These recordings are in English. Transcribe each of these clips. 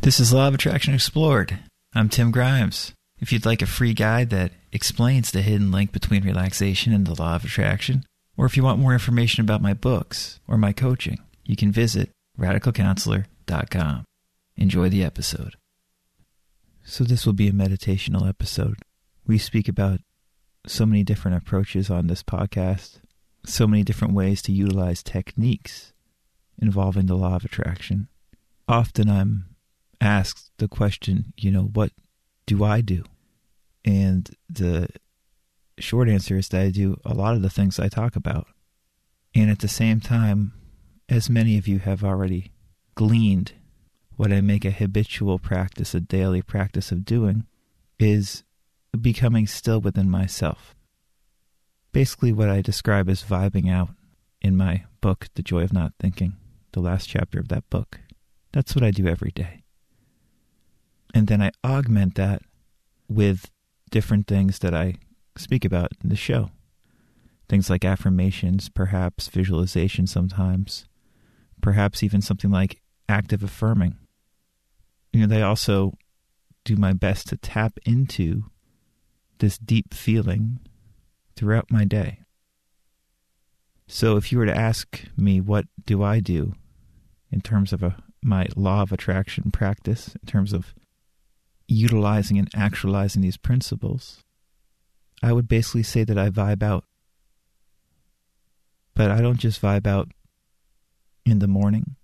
This is Law of Attraction Explored. I'm Tim Grimes. If you'd like a free guide that explains the hidden link between relaxation and the law of attraction, or if you want more information about my books or my coaching, you can visit radicalcounselor.com. Enjoy the episode. So, this will be a meditational episode. We speak about so many different approaches on this podcast, so many different ways to utilize techniques involving the law of attraction. Often I'm asked the question, you know, what do I do? And the short answer is that I do a lot of the things I talk about. And at the same time, as many of you have already gleaned, what I make a habitual practice, a daily practice of doing, is becoming still within myself. Basically, what I describe as vibing out in my book, The Joy of Not Thinking, the last chapter of that book. That's what I do every day. And then I augment that with different things that I speak about in the show. Things like affirmations, perhaps visualization sometimes, perhaps even something like active affirming. You know, they also do my best to tap into this deep feeling throughout my day. So if you were to ask me what do I do in terms of a, my law of attraction practice, in terms of utilizing and actualizing these principles, I would basically say that I vibe out. But I don't just vibe out in the morning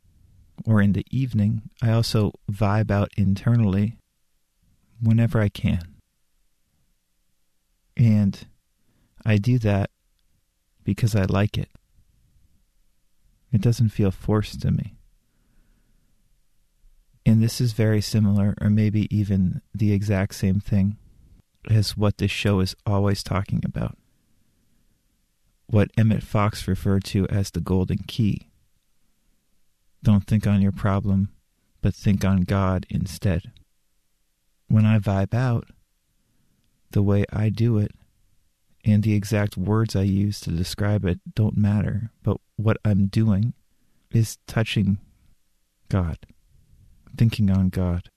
or in the evening. I also vibe out internally whenever I can. And I do that because I like it. It doesn't feel forced to me. And this is very similar, or maybe even the exact same thing, as what this show is always talking about. What Emmett Fox referred to as the golden key. Don't think on your problem, but think on God instead. When I vibe out, the way I do it and the exact words I use to describe it don't matter, but what I'm doing is touching God thinking on God.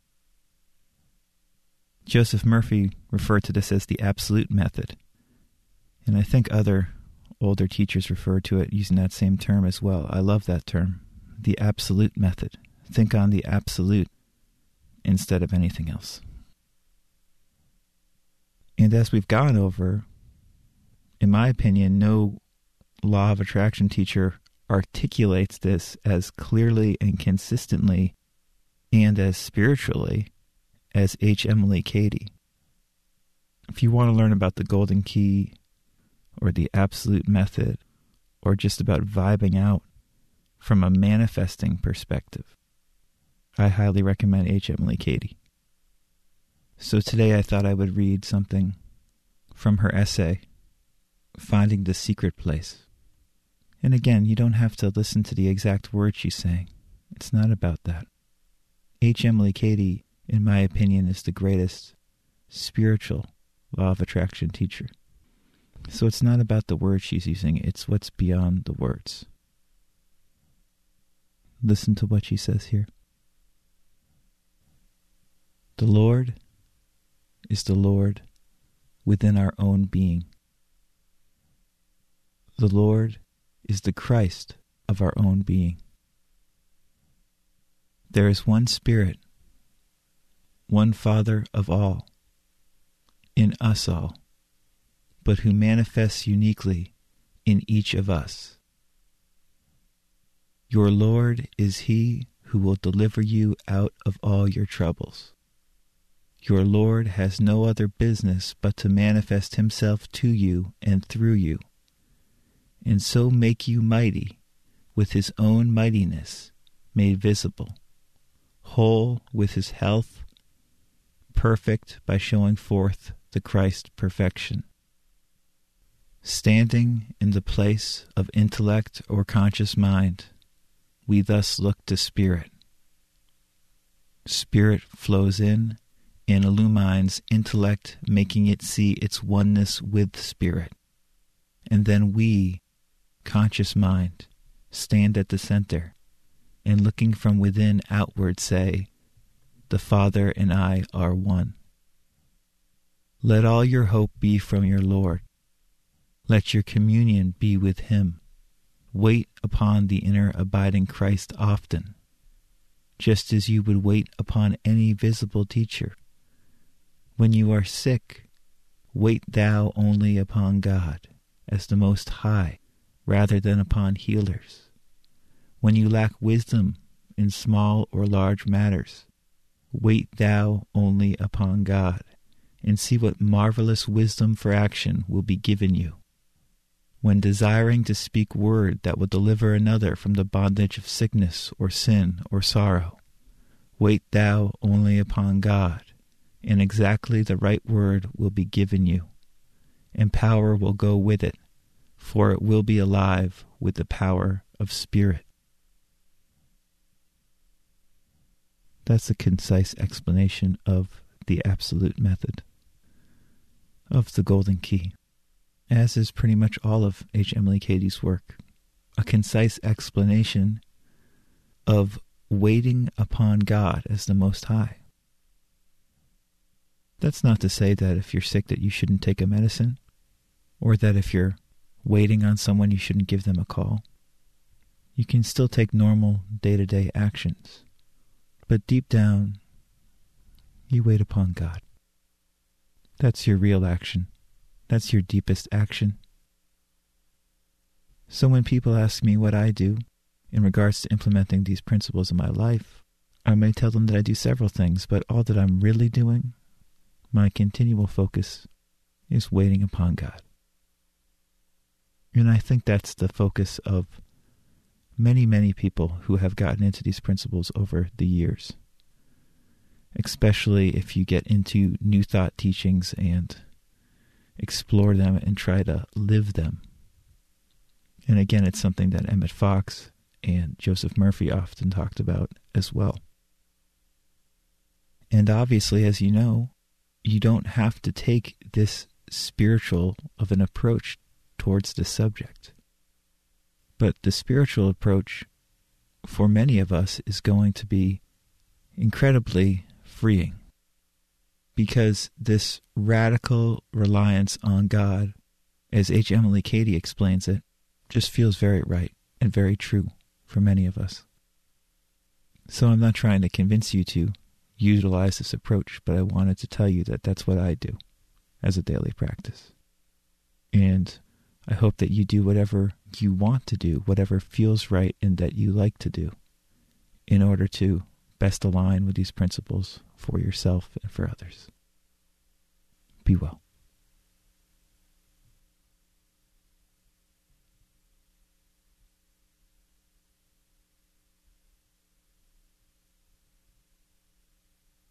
Joseph Murphy referred to this as the absolute method, and I think other older teachers refer to it using that same term as well. I love that term, the absolute method. Think on the absolute instead of anything else. And as we've gone over, in my opinion, no law of attraction teacher articulates this as clearly and consistently and as spiritually as H. Emily Cady. If you want to learn about the Golden Key or the Absolute Method or just about vibing out from a manifesting perspective, I highly recommend H. Emily Cady. So today I thought I would read something from her essay, Finding the Secret Place. And again, you don't have to listen to the exact words she's saying. It's not about that. H. Emily Cady, in my opinion, is the greatest spiritual law of attraction teacher. So it's not about the words she's using, it's what's beyond the words. Listen to what she says here. The Lord is the Lord within our own being. The Lord is the Christ of our own being. There is one Spirit, one Father of all, in us all, but who manifests uniquely in each of us. Your Lord is He who will deliver you out of all your troubles. Your Lord has no other business but to manifest Himself to you and through you, and so make you mighty with His own mightiness made visible whole with his health, perfect by showing forth the Christ perfection. Standing in the place of intellect or conscious mind, we thus look to Spirit. Spirit flows in and illumines intellect, making it see its oneness with Spirit. And then we, conscious mind, stand at the center and looking from within outward say, the Father and I are one. Let all your hope be from your Lord. Let your communion be with Him. Wait upon the inner abiding Christ often, just as you would wait upon any visible teacher. When you are sick, wait thou only upon God as the Most High, rather than upon healers. When you lack wisdom in small or large matters, wait thou only upon God and see what marvelous wisdom for action will be given you. When desiring to speak word that will deliver another from the bondage of sickness or sin or sorrow, wait thou only upon God, and exactly the right word will be given you, and power will go with it, for it will be alive with the power of Spirit. That's a concise explanation of the absolute method of the Golden Key, as is pretty much all of H. Emily Cady's work. A concise explanation of waiting upon God as the Most High. That's not to say that if you're sick that you shouldn't take a medicine, or that if you're waiting on someone you shouldn't give them a call. You can still take normal day to day actions, but deep down, you wait upon God. That's your real action. That's your deepest action. So when people ask me what I do in regards to implementing these principles in my life, I may tell them that I do several things, but all that I'm really doing, my continual focus, is waiting upon God. And I think that's the focus of many, many people who have gotten into these principles over the years especially if you get into new thought teachings and explore them and try to live them. And again, it's something that Emmett Fox and Joseph Murphy often talked about as well. And obviously, as you know, you don't have to take this spiritual of an approach towards the subject. But the spiritual approach for many of us is going to be incredibly freeing because this radical reliance on God, as H. Emily Cady explains it, just feels very right and very true for many of us. So I'm not trying to convince you to utilize this approach, but I wanted to tell you that that's what I do as a daily practice. And I hope that you do whatever you want to do, whatever feels right and that you like to do, in order to best align with these principles for yourself and for others. Be well.